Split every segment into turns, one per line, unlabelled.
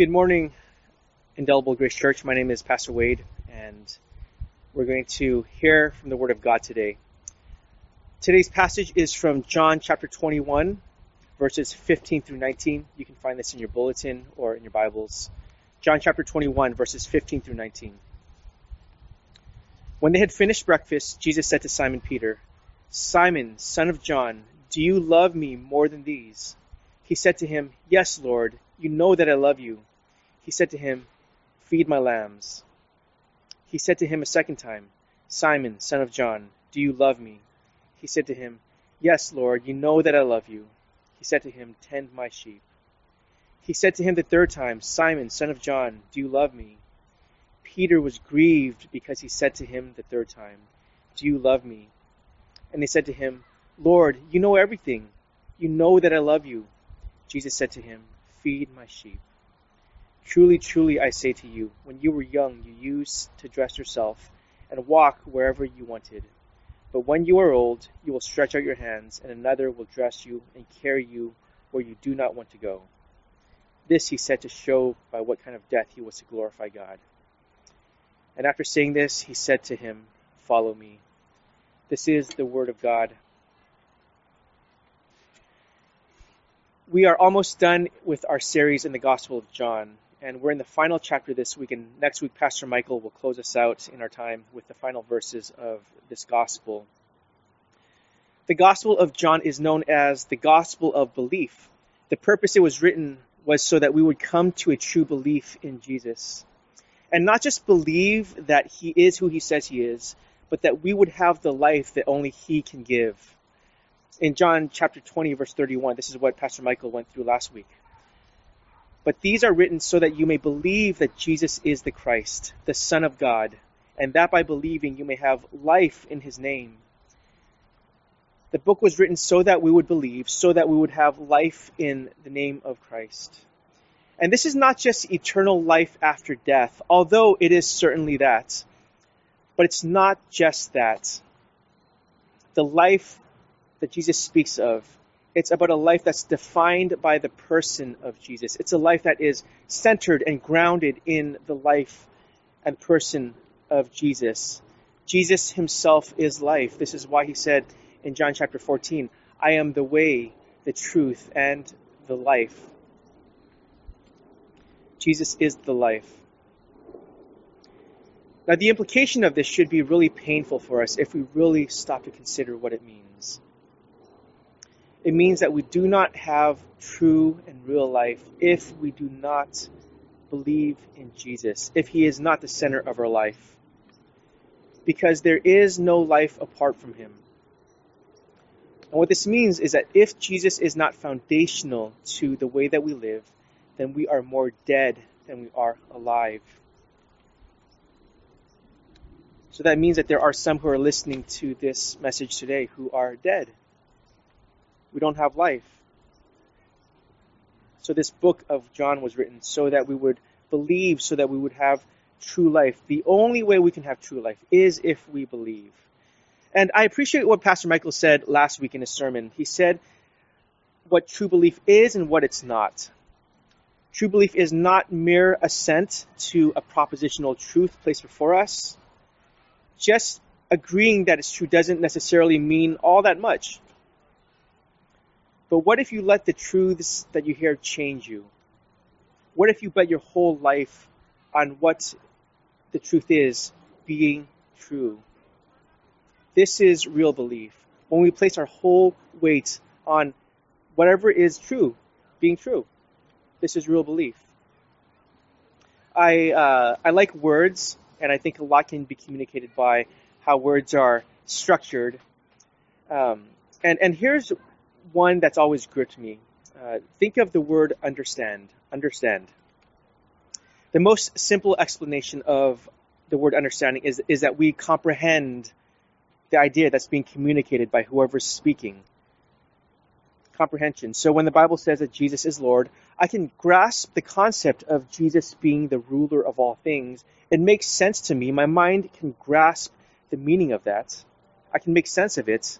Good morning, Indelible Grace Church. My name is Pastor Wade, and we're going to hear from the Word of God today. Today's passage is from John chapter 21, verses 15 through 19. You can find this in your bulletin or in your Bibles. John chapter 21, verses 15 through 19. When they had finished breakfast, Jesus said to Simon Peter, Simon, son of John, do you love me more than these? He said to him, Yes, Lord, you know that I love you. He said to him, Feed my lambs. He said to him a second time, Simon, son of John, do you love me? He said to him, Yes, Lord, you know that I love you. He said to him, Tend my sheep. He said to him the third time, Simon, son of John, do you love me? Peter was grieved because he said to him the third time, Do you love me? And they said to him, Lord, you know everything. You know that I love you. Jesus said to him, Feed my sheep. Truly, truly, I say to you, when you were young, you used to dress yourself and walk wherever you wanted. But when you are old, you will stretch out your hands, and another will dress you and carry you where you do not want to go. This he said to show by what kind of death he was to glorify God. And after saying this, he said to him, Follow me. This is the word of God. we are almost done with our series in the Gospel of John, and we're in the final chapter this week. And next week, Pastor Michael will close us out in our time with the final verses of this Gospel. The Gospel of John is known as the Gospel of Belief. The purpose it was written was so that we would come to a true belief in Jesus. And not just believe that he is who he says he is, but that we would have the life that only he can give in John chapter 20, verse 31. This is what Pastor Michael went through last week. But these are written so that you may believe that Jesus is the Christ, the Son of God, and that by believing you may have life in his name. The book was written so that we would believe, so that we would have life in the name of Christ. And this is not just eternal life after death, although it is certainly that. But it's not just that. The life that Jesus speaks of. It's about a life that's defined by the person of Jesus. It's a life that is centered and grounded in the life and person of Jesus. Jesus himself is life. This is why he said in John chapter 14, I am the way, the truth, and the life. Jesus is the life. Now, the implication of this should be really painful for us if we really stop to consider what it means. It means that we do not have true and real life if we do not believe in Jesus, if He is not the center of our life. Because there is no life apart from Him. And what this means is that if Jesus is not foundational to the way that we live, then we are more dead than we are alive. So that means that there are some who are listening to this message today who are dead we don't have life. So this book of John was written so that we would believe, so that we would have true life. The only way we can have true life is if we believe. And I appreciate what Pastor Michael said last week in his sermon. He said what true belief is and what it's not. True belief is not mere assent to a propositional truth placed before us. Just agreeing that it's true doesn't necessarily mean all that much. But what if you let the truths that you hear change you? What if you bet your whole life on what the truth is being true? This is real belief. When we place our whole weight on whatever is true being true, this is real belief. I uh, I like words, and I think a lot can be communicated by how words are structured. Um, and and here's one that's always gripped me. Uh, think of the word understand. Understand. The most simple explanation of the word understanding is, is that we comprehend the idea that's being communicated by whoever's speaking. Comprehension. So when the Bible says that Jesus is Lord, I can grasp the concept of Jesus being the ruler of all things. It makes sense to me. My mind can grasp the meaning of that. I can make sense of it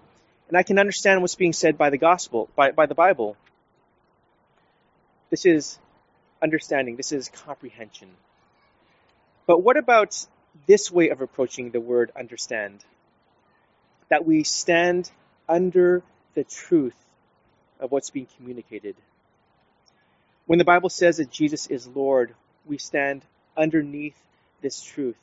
and I can understand what's being said by the gospel, by, by the Bible. This is understanding, this is comprehension. But what about this way of approaching the word understand? That we stand under the truth of what's being communicated. When the Bible says that Jesus is Lord, we stand underneath this truth.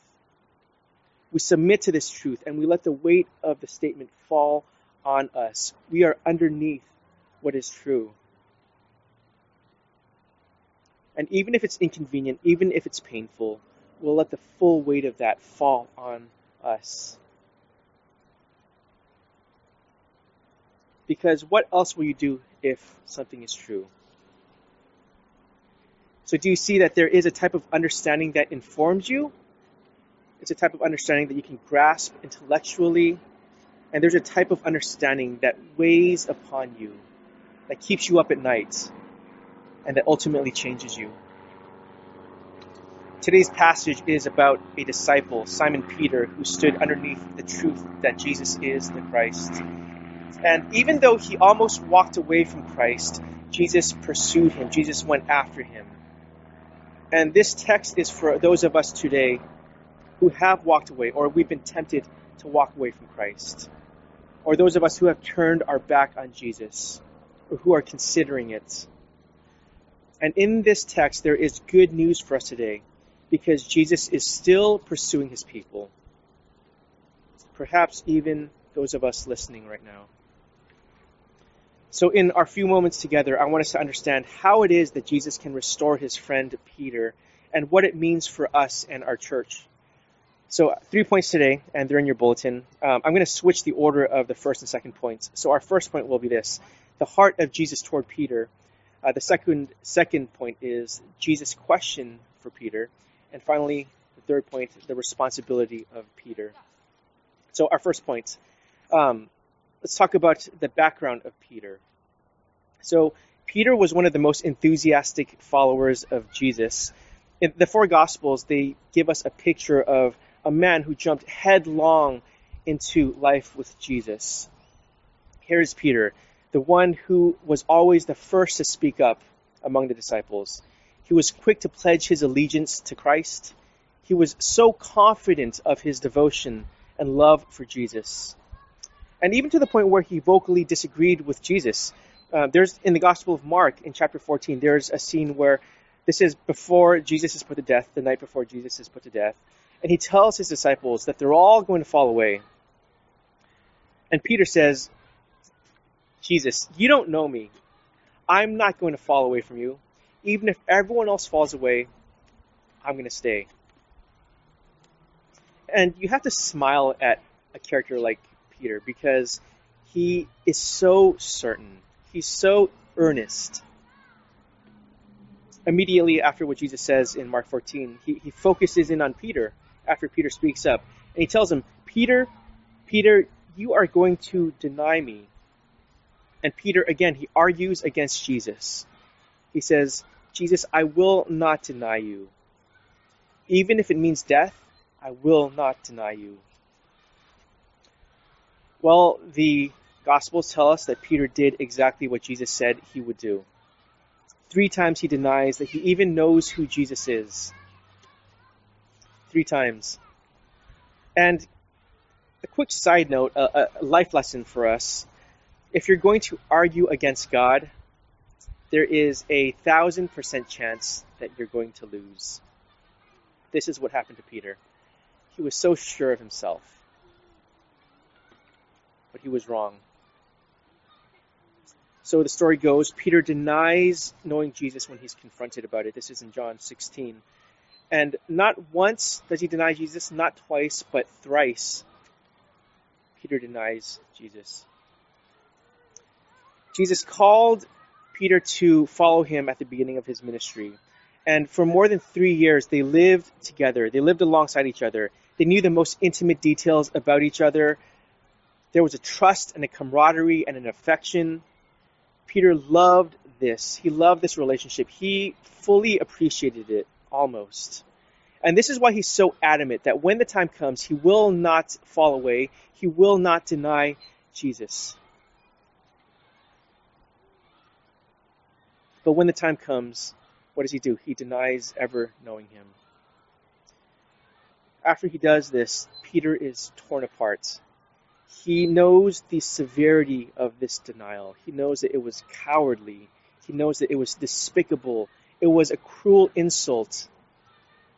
We submit to this truth and we let the weight of the statement fall on us. We are underneath what is true. And even if it's inconvenient, even if it's painful, we'll let the full weight of that fall on us. Because what else will you do if something is true? So, do you see that there is a type of understanding that informs you? It's a type of understanding that you can grasp intellectually, and there's a type of understanding that weighs upon you, that keeps you up at night, and that ultimately changes you. Today's passage is about a disciple, Simon Peter, who stood underneath the truth that Jesus is the Christ. And even though he almost walked away from Christ, Jesus pursued him, Jesus went after him. And this text is for those of us today who have walked away or we've been tempted to walk away from Christ. Or those of us who have turned our back on Jesus or who are considering it. And in this text, there is good news for us today because Jesus is still pursuing his people. Perhaps even those of us listening right now. So, in our few moments together, I want us to understand how it is that Jesus can restore his friend Peter and what it means for us and our church. So, three points today, and they're in your bulletin. Um, I'm going to switch the order of the first and second points. So, our first point will be this the heart of Jesus toward Peter. Uh, the second, second point is Jesus' question for Peter. And finally, the third point, the responsibility of Peter. So, our first point um, let's talk about the background of Peter. So, Peter was one of the most enthusiastic followers of Jesus. In the four Gospels, they give us a picture of a man who jumped headlong into life with Jesus. Here's Peter, the one who was always the first to speak up among the disciples. He was quick to pledge his allegiance to Christ. He was so confident of his devotion and love for Jesus. And even to the point where he vocally disagreed with Jesus. Uh, there's in the Gospel of Mark in chapter 14, there's a scene where this is before Jesus is put to death, the night before Jesus is put to death. And he tells his disciples that they're all going to fall away. And Peter says, Jesus, you don't know me. I'm not going to fall away from you. Even if everyone else falls away, I'm going to stay. And you have to smile at a character like Peter because he is so certain. He's so earnest. Immediately after what Jesus says in Mark 14, he, he focuses in on Peter after Peter speaks up. And he tells him, Peter, Peter, you are going to deny me. And Peter, again, he argues against Jesus. He says, Jesus, I will not deny you. Even if it means death, I will not deny you. Well, the Gospels tell us that Peter did exactly what Jesus said he would do. Three times he denies that he even knows who Jesus is. Three times. And a quick side note, a, a life lesson for us. If you're going to argue against God, there is a thousand percent chance that you're going to lose. This is what happened to Peter. He was so sure of himself. But he was wrong. So the story goes Peter denies knowing Jesus when he's confronted about it. This is in John 16. And not once does he deny Jesus, not twice, but thrice. Peter denies Jesus. Jesus called Peter to follow him at the beginning of his ministry. And for more than three years, they lived together. They lived alongside each other. They knew the most intimate details about each other. There was a trust and a camaraderie and an affection. Peter loved this. He loved this relationship. He fully appreciated it, almost. And this is why he's so adamant that when the time comes, he will not fall away. He will not deny Jesus. But when the time comes, what does he do? He denies ever knowing him. After he does this, Peter is torn apart. He knows the severity of this denial. He knows that it was cowardly. He knows that it was despicable. It was a cruel insult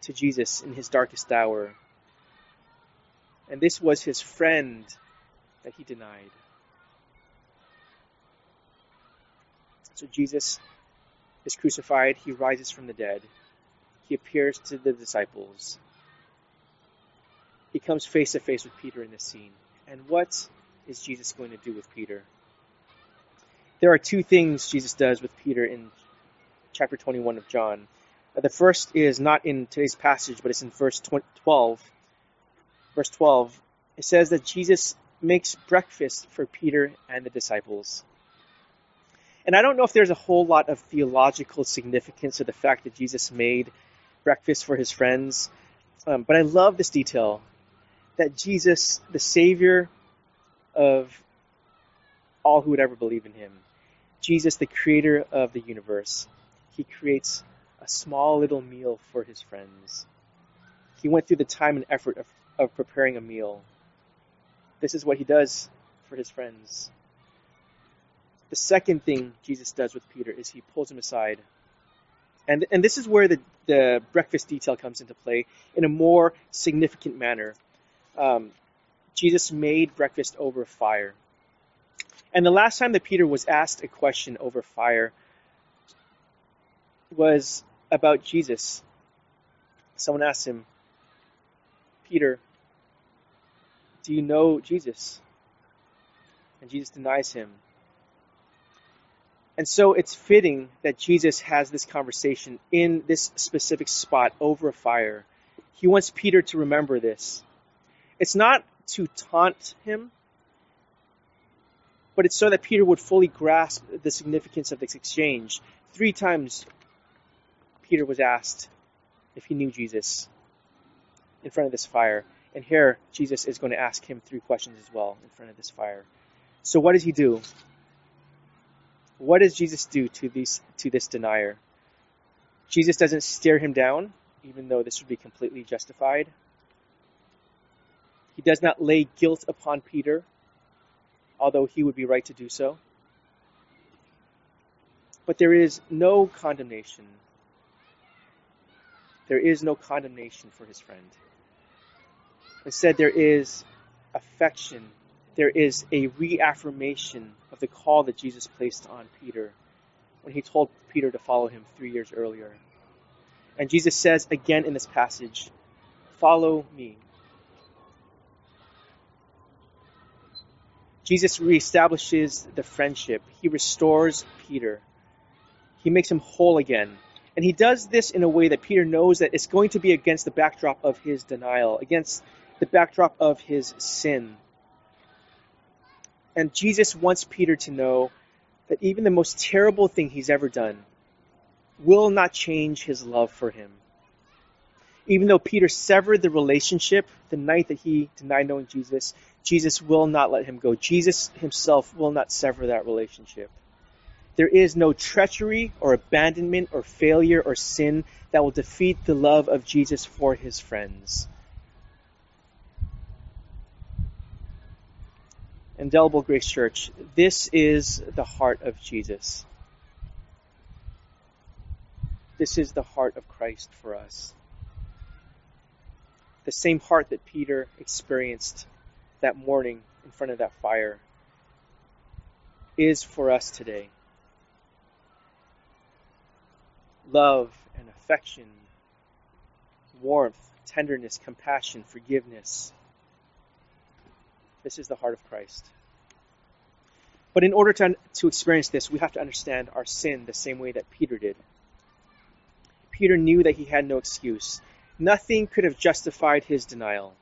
to Jesus in his darkest hour. And this was his friend that he denied. So Jesus is crucified, he rises from the dead, he appears to the disciples. He comes face to face with Peter in this scene. And what is Jesus going to do with Peter? There are two things Jesus does with Peter in chapter 21 of John. The first is not in today's passage, but it's in verse 12. Verse 12. It says that Jesus makes breakfast for Peter and the disciples. And I don't know if there's a whole lot of theological significance to the fact that Jesus made breakfast for his friends, um, but I love this detail that Jesus, the Savior of all who would ever believe in him, Jesus, the creator of the universe, he creates a small little meal for his friends. He went through the time and effort of, of preparing a meal. This is what he does for his friends. The second thing Jesus does with Peter is he pulls him aside. And, and this is where the, the breakfast detail comes into play in a more significant manner. Um, Jesus made breakfast over fire. And the last time that Peter was asked a question over fire was about Jesus. Someone asked him, Peter, do you know Jesus? And Jesus denies him. And so it's fitting that Jesus has this conversation in this specific spot over a fire. He wants Peter to remember this. It's not to taunt him, but it's so that Peter would fully grasp the significance of this exchange. Three times Peter was asked if he knew Jesus in front of this fire. And here, Jesus is going to ask him three questions as well in front of this fire. So, what does he do? What does Jesus do to these to this denier? Jesus doesn't stare him down, even though this would be completely justified. He does not lay guilt upon Peter, although he would be right to do so. But there is no condemnation. There is no condemnation for his friend. Instead, there is affection there is a reaffirmation of the call that Jesus placed on Peter when he told Peter to follow him three years earlier. And Jesus says again in this passage, Follow me. Jesus reestablishes the friendship. He restores Peter. He makes him whole again. And he does this in a way that Peter knows that it's going to be against the backdrop of his denial, against the backdrop of his sin. And Jesus wants Peter to know that even the most terrible thing he's ever done will not change his love for him. Even though Peter severed the relationship the night that he denied knowing Jesus, Jesus will not let him go. Jesus himself will not sever that relationship. There is no treachery or abandonment or failure or sin that will defeat the love of Jesus for his friends. Indelible Grace Church, this is the heart of Jesus. This is the heart of Christ for us. The same heart that Peter experienced that morning in front of that fire is for us today. Love and affection, warmth, tenderness, compassion, forgiveness this is the heart of Christ. But in order to, to experience this, we have to understand our sin the same way that Peter did. Peter knew that he had no excuse. Nothing could have justified his denial.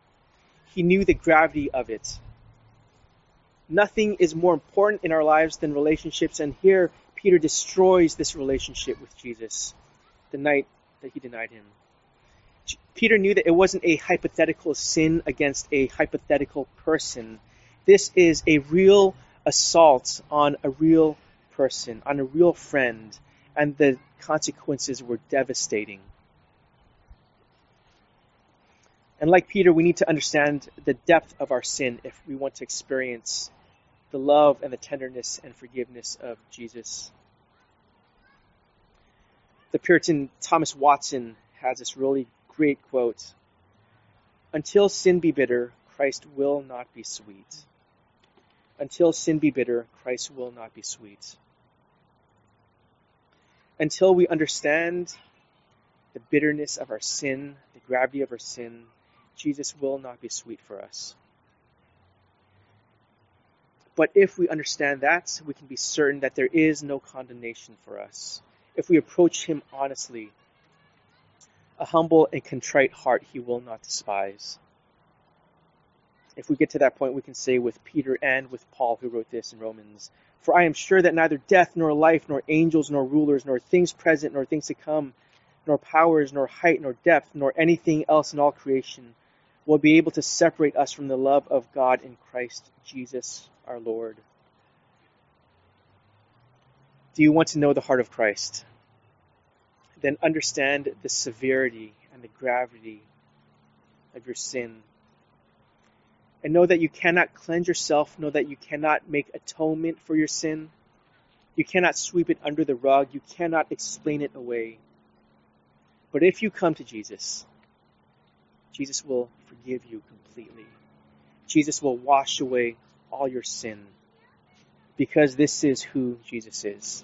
He knew the gravity of it. Nothing is more important in our lives than relationships, and here Peter destroys this relationship with Jesus the night that he denied him. Peter knew that it wasn't a hypothetical sin against a hypothetical person. This is a real assault on a real person, on a real friend. and the consequences were devastating. And like Peter, we need to understand the depth of our sin if we want to experience the love and the tenderness and forgiveness of Jesus. The Puritan Thomas Watson has this really great quote Until sin be bitter, Christ will not be sweet. Until sin be bitter, Christ will not be sweet. Until we understand the bitterness of our sin, the gravity of our sin, Jesus will not be sweet for us. But if we understand that, we can be certain that there is no condemnation for us. If we approach Him honestly, a humble and contrite heart He will not despise. If we get to that point, we can say with Peter and with Paul, who wrote this in Romans, For I am sure that neither death, nor life, nor angels, nor rulers, nor things present, nor things to come, nor powers, nor height, nor depth, nor anything else in all creation will be able to separate us from the love of God in Christ Jesus our Lord. Do you want to know the heart of Christ? Then understand the severity and the gravity of your sin. And know that you cannot cleanse yourself, know that you cannot make atonement for your sin. You cannot sweep it under the rug, you cannot explain it away. But if you come to Jesus, Jesus will forgive you completely. Jesus will wash away all your sin because this is who Jesus is.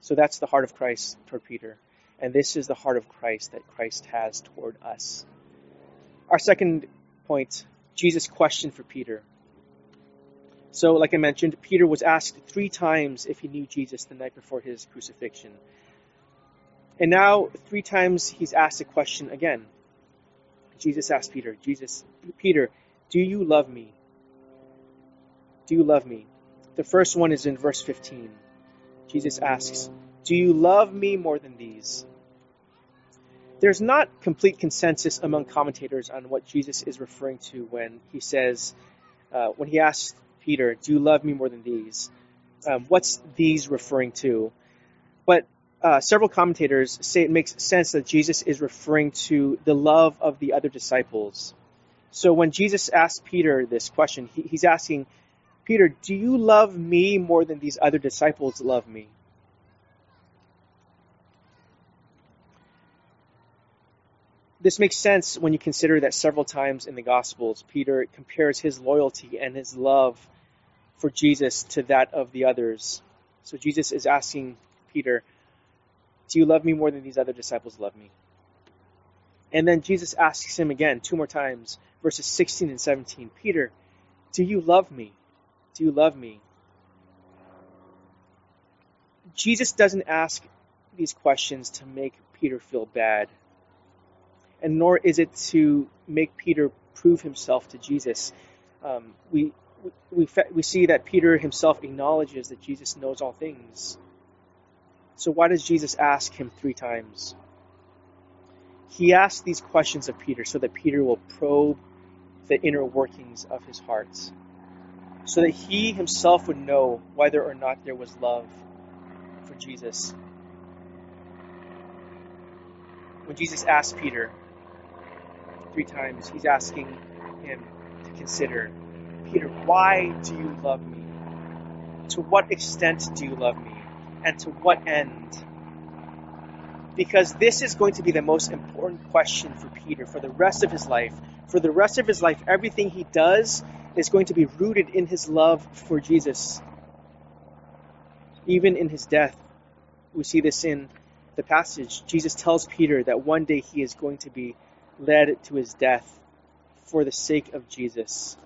So that's the heart of Christ toward Peter. And this is the heart of Christ that Christ has toward us. Our second point Jesus' question for Peter. So, like I mentioned, Peter was asked three times if he knew Jesus the night before his crucifixion. And now, three times he's asked a question again. Jesus asked Peter, Jesus, Peter, do you love me? Do you love me? The first one is in verse 15. Jesus asks, Do you love me more than these? There's not complete consensus among commentators on what Jesus is referring to when he says, uh, when he asks Peter, Do you love me more than these? Um, what's these referring to? But uh, several commentators say it makes sense that Jesus is referring to the love of the other disciples. So when Jesus asks Peter this question, he, he's asking, Peter, do you love me more than these other disciples love me? This makes sense when you consider that several times in the Gospels, Peter compares his loyalty and his love for Jesus to that of the others. So Jesus is asking Peter, do you love me more than these other disciples love me? And then Jesus asks him again, two more times, verses 16 and 17 Peter, do you love me? Do you love me? Jesus doesn't ask these questions to make Peter feel bad, and nor is it to make Peter prove himself to Jesus. Um, we, we, we see that Peter himself acknowledges that Jesus knows all things. So why does Jesus ask him three times? He asks these questions of Peter so that Peter will probe the inner workings of his heart, so that he himself would know whether or not there was love for Jesus. When Jesus asked Peter three times, he's asking him to consider Peter, why do you love me? To what extent do you love me? and to what end? Because this is going to be the most important question for Peter for the rest of his life. For the rest of his life, everything he does is going to be rooted in his love for Jesus. Even in his death, we see this in the passage. Jesus tells Peter that one day he is going to be led to his death for the sake of Jesus.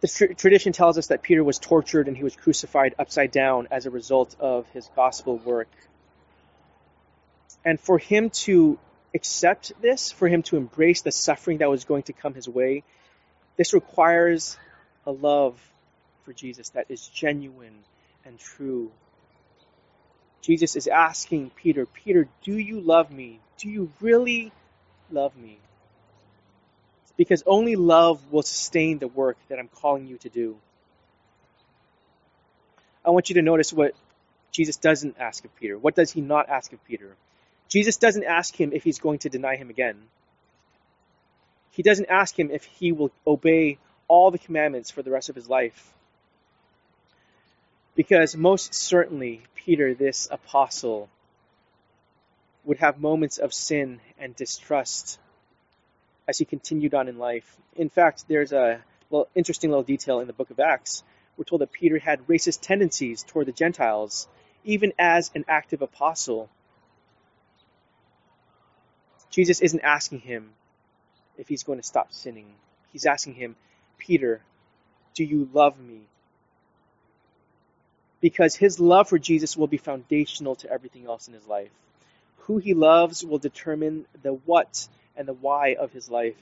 The tr- tradition tells us that Peter was tortured and he was crucified upside down as a result of his gospel work. And for him to accept this, for him to embrace the suffering that was going to come his way, this requires a love for Jesus that is genuine and true. Jesus is asking Peter, Peter, do you love me? Do you really love me? because only love will sustain the work that I'm calling you to do. I want you to notice what Jesus doesn't ask of Peter. What does he not ask of Peter? Jesus doesn't ask him if he's going to deny him again. He doesn't ask him if he will obey all the commandments for the rest of his life. Because most certainly, Peter, this apostle, would have moments of sin and distrust as he continued on in life. In fact, there's a well, interesting little detail in the book of Acts. We're told that Peter had racist tendencies toward the Gentiles, even as an active apostle. Jesus isn't asking him if he's going to stop sinning. He's asking him, Peter, do you love me? Because his love for Jesus will be foundational to everything else in his life. Who he loves will determine the what and the why of his life.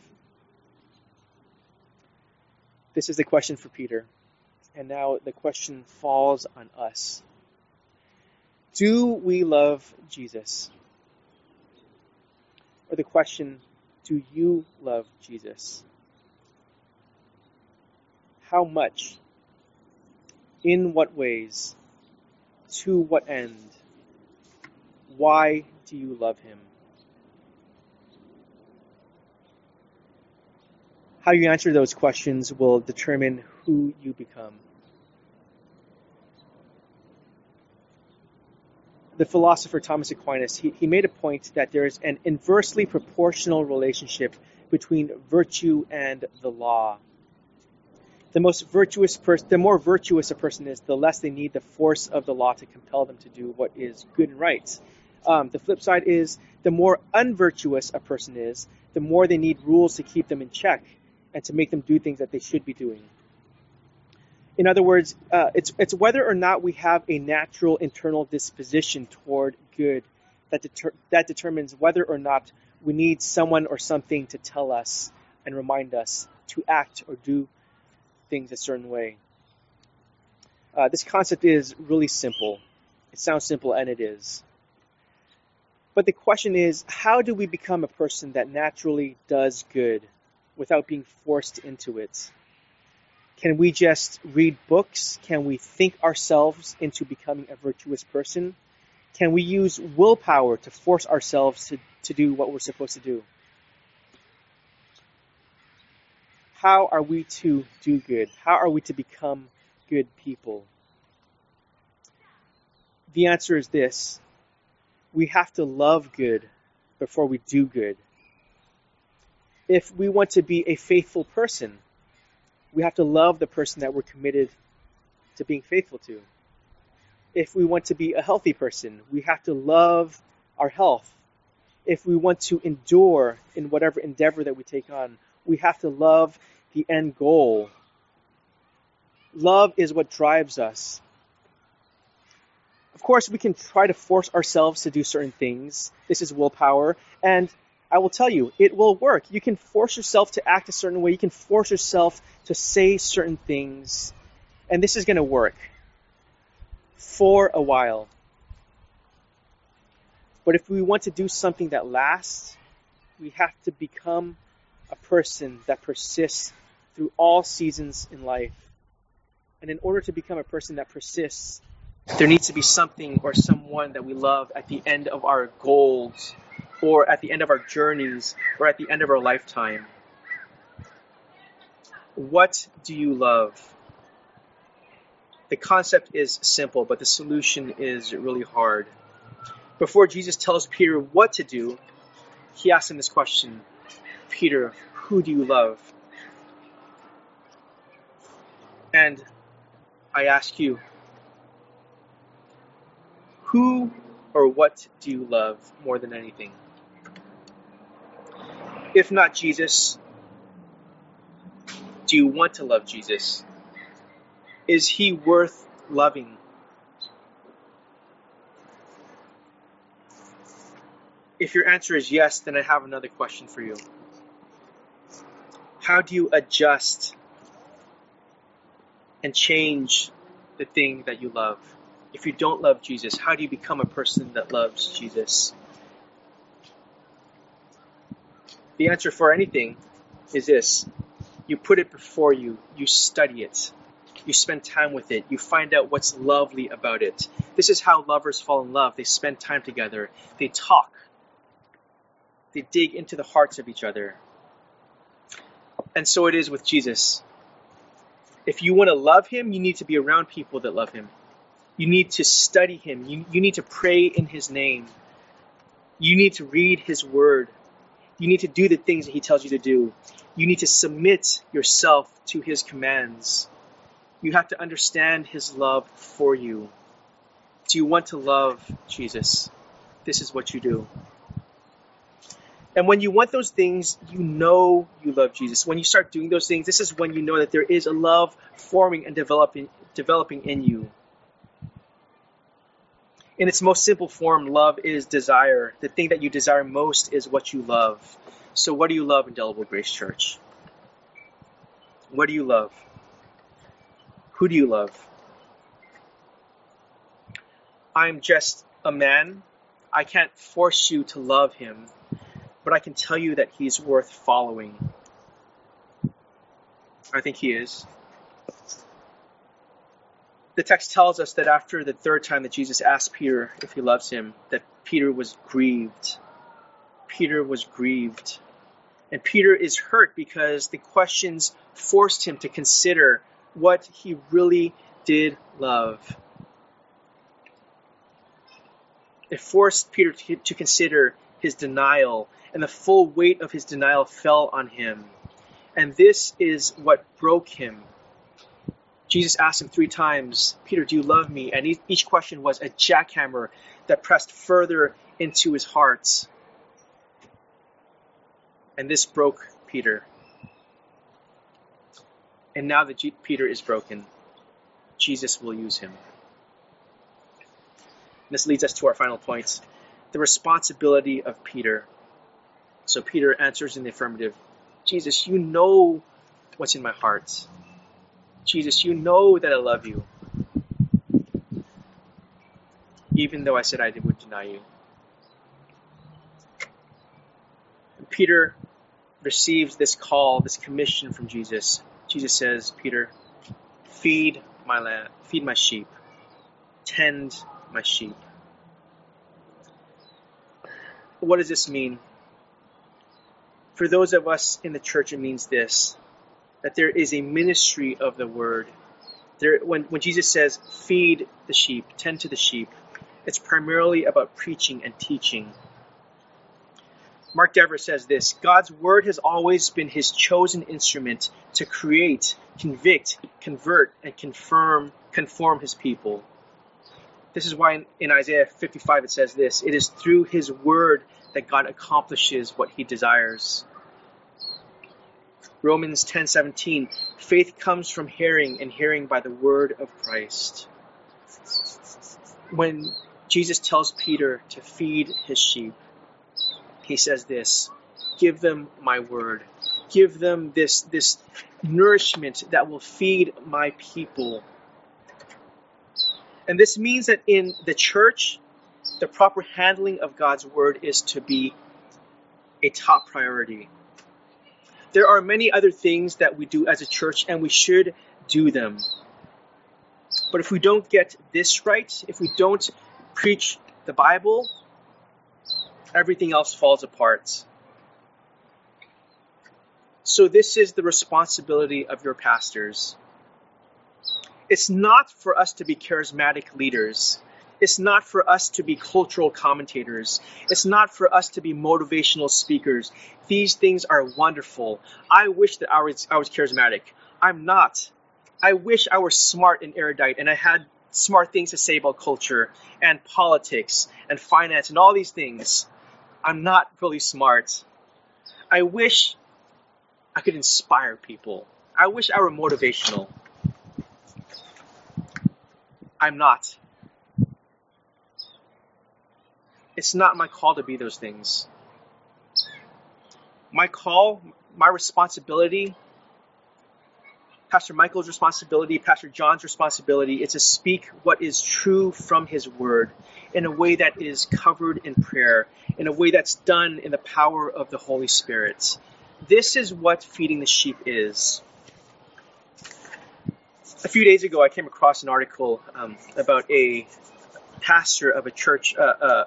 This is the question for Peter. And now the question falls on us. Do we love Jesus? Or the question, do you love Jesus? How much? In what ways? To what end? Why do you love him? How you answer those questions will determine who you become. The philosopher Thomas Aquinas, he, he made a point that there is an inversely proportional relationship between virtue and the law. The most virtuous person, the more virtuous a person is, the less they need the force of the law to compel them to do what is good and right. Um, the flip side is the more unvirtuous a person is, the more they need rules to keep them in check and to make them do things that they should be doing. In other words, uh, it's, it's whether or not we have a natural internal disposition toward good that, deter- that determines whether or not we need someone or something to tell us and remind us to act or do things a certain way. Uh, this concept is really simple. It sounds simple, and it is. But the question is, how do we become a person that naturally does good? without being forced into it? Can we just read books? Can we think ourselves into becoming a virtuous person? Can we use willpower to force ourselves to, to do what we're supposed to do? How are we to do good? How are we to become good people? The answer is this we have to love good before we do good if we want to be a faithful person, we have to love the person that we're committed to being faithful to. If we want to be a healthy person, we have to love our health. If we want to endure in whatever endeavor that we take on, we have to love the end goal. Love is what drives us. Of course, we can try to force ourselves to do certain things. This is willpower. And I will tell you, it will work. You can force yourself to act a certain way. You can force yourself to say certain things. And this is going to work for a while. But if we want to do something that lasts, we have to become a person that persists through all seasons in life. And in order to become a person that persists, there needs to be something or someone that we love at the end of our goals or at the end of our journeys, or at the end of our lifetime. What do you love? The concept is simple, but the solution is really hard. Before Jesus tells Peter what to do, he asks him this question Peter, who do you love? And I ask you, who or what do you love more than anything? If not Jesus, do you want to love Jesus? Is he worth loving? If your answer is yes, then I have another question for you. How do you adjust and change the thing that you love? If you don't love Jesus, how do you become a person that loves Jesus? The answer for anything is this you put it before you, you study it. You spend time with it. You find out what's lovely about it. This is how lovers fall in love. They spend time together. They talk. They dig into the hearts of each other. And so it is with Jesus. If you want to love him, you need to be around people that love him. You need to study him. You, you need to pray in his name. You need to read his word. You need to do the things that he tells you to do. You need to submit yourself to his commands. You have to understand his love for you. Do you want to love Jesus? This is what you do. And when you want those things, you know you love Jesus. When you start doing those things, this is when you know that there is a love forming and developing developing in you. In its most simple form, love is desire. The thing that you desire most is what you love. So, what do you love, Indelible Grace Church? What do you love? Who do you love? I'm just a man. I can't force you to love him, but I can tell you that he's worth following. I think he is the text tells us that after the third time that Jesus asked Peter if he loves him, that Peter was grieved. Peter was grieved. And Peter is hurt because the questions forced him to consider what he really did love. It forced Peter to, to consider his denial, and the full weight of his denial fell on him. And this is what broke him Jesus asked him three times, Peter, do you love me? And each question was a jackhammer that pressed further into his heart. And this broke Peter. And now that Peter is broken, Jesus will use him. This leads us to our final point the responsibility of Peter. So Peter answers in the affirmative Jesus, you know what's in my heart. Jesus, you know that I love you. Even though I said I would deny you. And Peter receives this call, this commission from Jesus. Jesus says, Peter, feed my lamb, feed my sheep, tend my sheep. What does this mean? For those of us in the church, it means this that there is a ministry of the word. There, when, when Jesus says, feed the sheep, tend to the sheep, it's primarily about preaching and teaching. Mark Dever says this God's word has always been his chosen instrument to create, convict, convert, and confirm, conform his people. This is why in, in Isaiah 55 it says this It is through his word that God accomplishes what he desires. Romans 10:17 Faith comes from hearing and hearing by the word of Christ. When Jesus tells Peter to feed his sheep, he says this, give them my word. Give them this this nourishment that will feed my people. And this means that in the church, the proper handling of God's word is to be a top priority there are many other things that we do as a church, and we should do them. But if we don't get this right, if we don't preach the Bible, everything else falls apart. So, this is the responsibility of your pastors. It's not for us to be charismatic leaders. It's not for us to be cultural commentators. It's not for us to be motivational speakers. These things are wonderful. I wish that I was, I was charismatic. I'm not. I wish I were smart and erudite and I had smart things to say about culture and politics and finance and all these things. I'm not really smart. I wish I could inspire people. I wish I were motivational. I'm not. It's not my call to be those things. My call, my responsibility, Pastor Michael's responsibility, Pastor John's responsibility is to speak what is true from his word in a way that is covered in prayer, in a way that's done in the power of the Holy Spirit. This is what feeding the sheep is. a few days ago, I came across an article um, about a pastor of a church, uh, uh,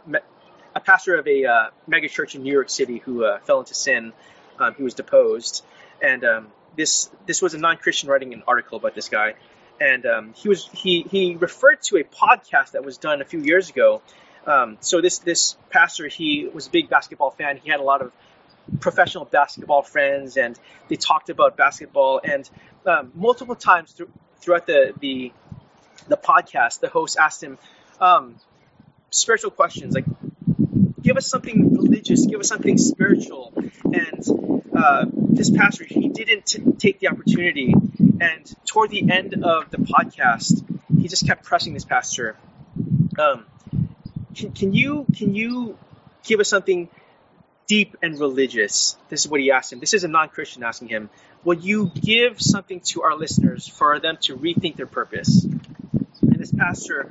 a pastor of a uh, mega church in New York City who uh, fell into sin, um, who was deposed, and um, this this was a non-Christian writing an article about this guy, and um, he was he he referred to a podcast that was done a few years ago. Um, so this this pastor he was a big basketball fan. He had a lot of professional basketball friends, and they talked about basketball. And um, multiple times through, throughout the, the the podcast, the host asked him um, spiritual questions like, "Give us something religious, give us something spiritual." And uh, this pastor, he didn't t- take the opportunity, and toward the end of the podcast, he just kept pressing this pastor. Um, can, can you can you give us something deep and religious? This is what he asked him. This is a non-Christian asking him will you give something to our listeners for them to rethink their purpose? And this pastor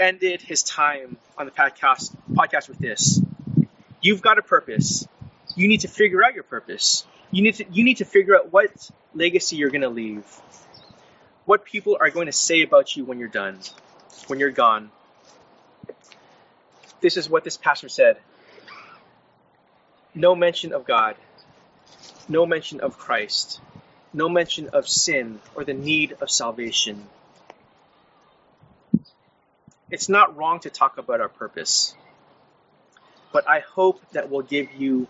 ended his time on the podcast podcast with this. You've got a purpose. You need to figure out your purpose. You need to you need to figure out what legacy you're going to leave. What people are going to say about you when you're done, when you're gone. This is what this pastor said. No mention of God no mention of Christ, no mention of sin or the need of salvation. It's not wrong to talk about our purpose, but I hope that will give you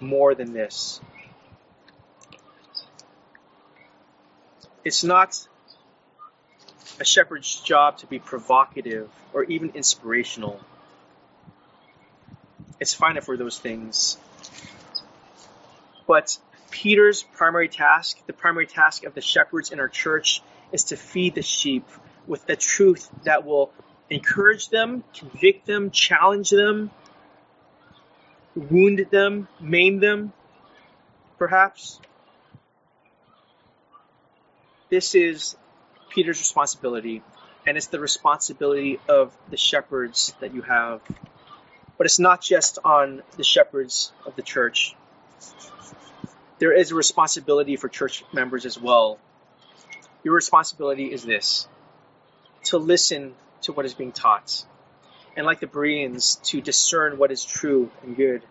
more than this. It's not a shepherd's job to be provocative or even inspirational. It's fine for those things. But Peter's primary task, the primary task of the shepherds in our church, is to feed the sheep with the truth that will encourage them, convict them, challenge them, wound them, maim them, perhaps. This is Peter's responsibility, and it's the responsibility of the shepherds that you have. But it's not just on the shepherds of the church there is a responsibility for church members as well. Your responsibility is this to listen to what is being taught, and like the Bereans, to discern what is true and good.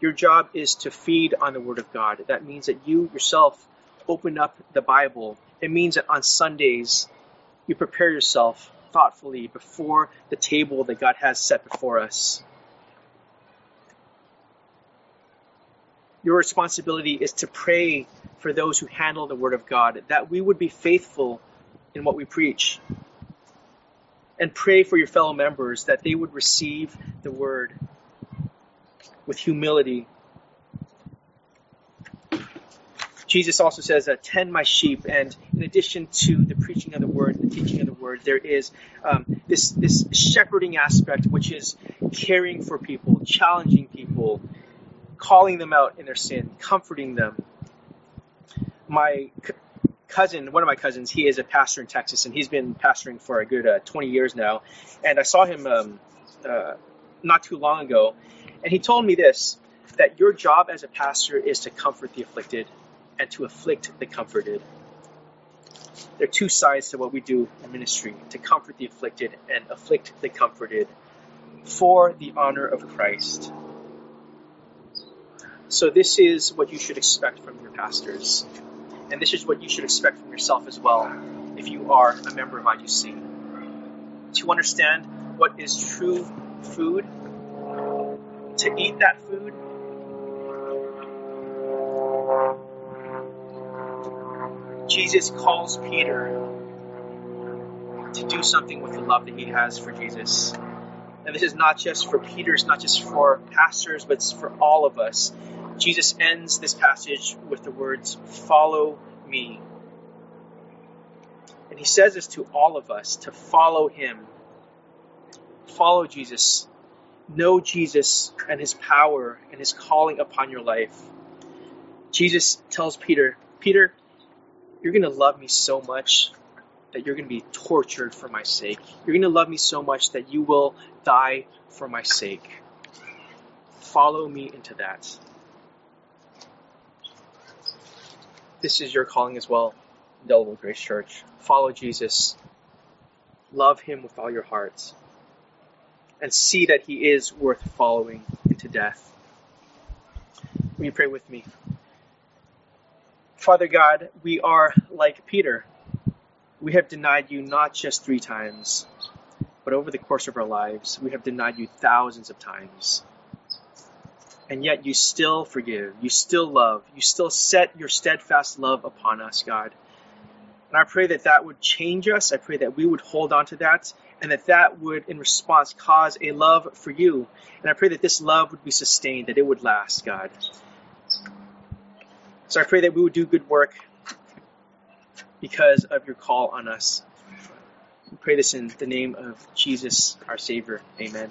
Your job is to feed on the Word of God. That means that you yourself open up the Bible. It means that on Sundays, you prepare yourself thoughtfully before the table that God has set before us. your responsibility is to pray for those who handle the Word of God, that we would be faithful in what we preach. And pray for your fellow members that they would receive the Word with humility. Jesus also says, "Tend my sheep," and in addition to the preaching of the word, the teaching of the word, there is um, this this shepherding aspect, which is caring for people, challenging people, calling them out in their sin, comforting them. My cousin, one of my cousins, he is a pastor in Texas, and he's been pastoring for a good uh, 20 years now. And I saw him um, uh, not too long ago, and he told me this that your job as a pastor is to comfort the afflicted and to afflict the comforted. There are two sides to what we do in ministry to comfort the afflicted and afflict the comforted for the honor of Christ. So this is what you should expect from your pastors. And this is what you should expect from yourself as well if you are a member of IUC. To understand what is true food, to eat that food, Jesus calls Peter to do something with the love that he has for Jesus. And this is not just for Peter, it's not just for pastors, but it's for all of us. Jesus ends this passage with the words, Follow me. And he says this to all of us to follow him. Follow Jesus. Know Jesus and his power and his calling upon your life. Jesus tells Peter, Peter, you're going to love me so much that you're going to be tortured for my sake. You're going to love me so much that you will die for my sake. Follow me into that. This is your calling as well. Indelible Grace Church. Follow Jesus. Love him with all your hearts. And see that he is worth following into death. Will you pray with me? Father God, we are like Peter. We have denied you not just three times, but over the course of our lives, we have denied you thousands of times. And yet you still forgive, you still love, you still set your steadfast love upon us, God. And I pray that that would change us. I pray that we would hold on to that and that that would, in response, cause a love for you. And I pray that this love would be sustained, that it would last, God. So I pray that we would do good work because of your call on us. We pray this in the name of Jesus, our Savior. Amen.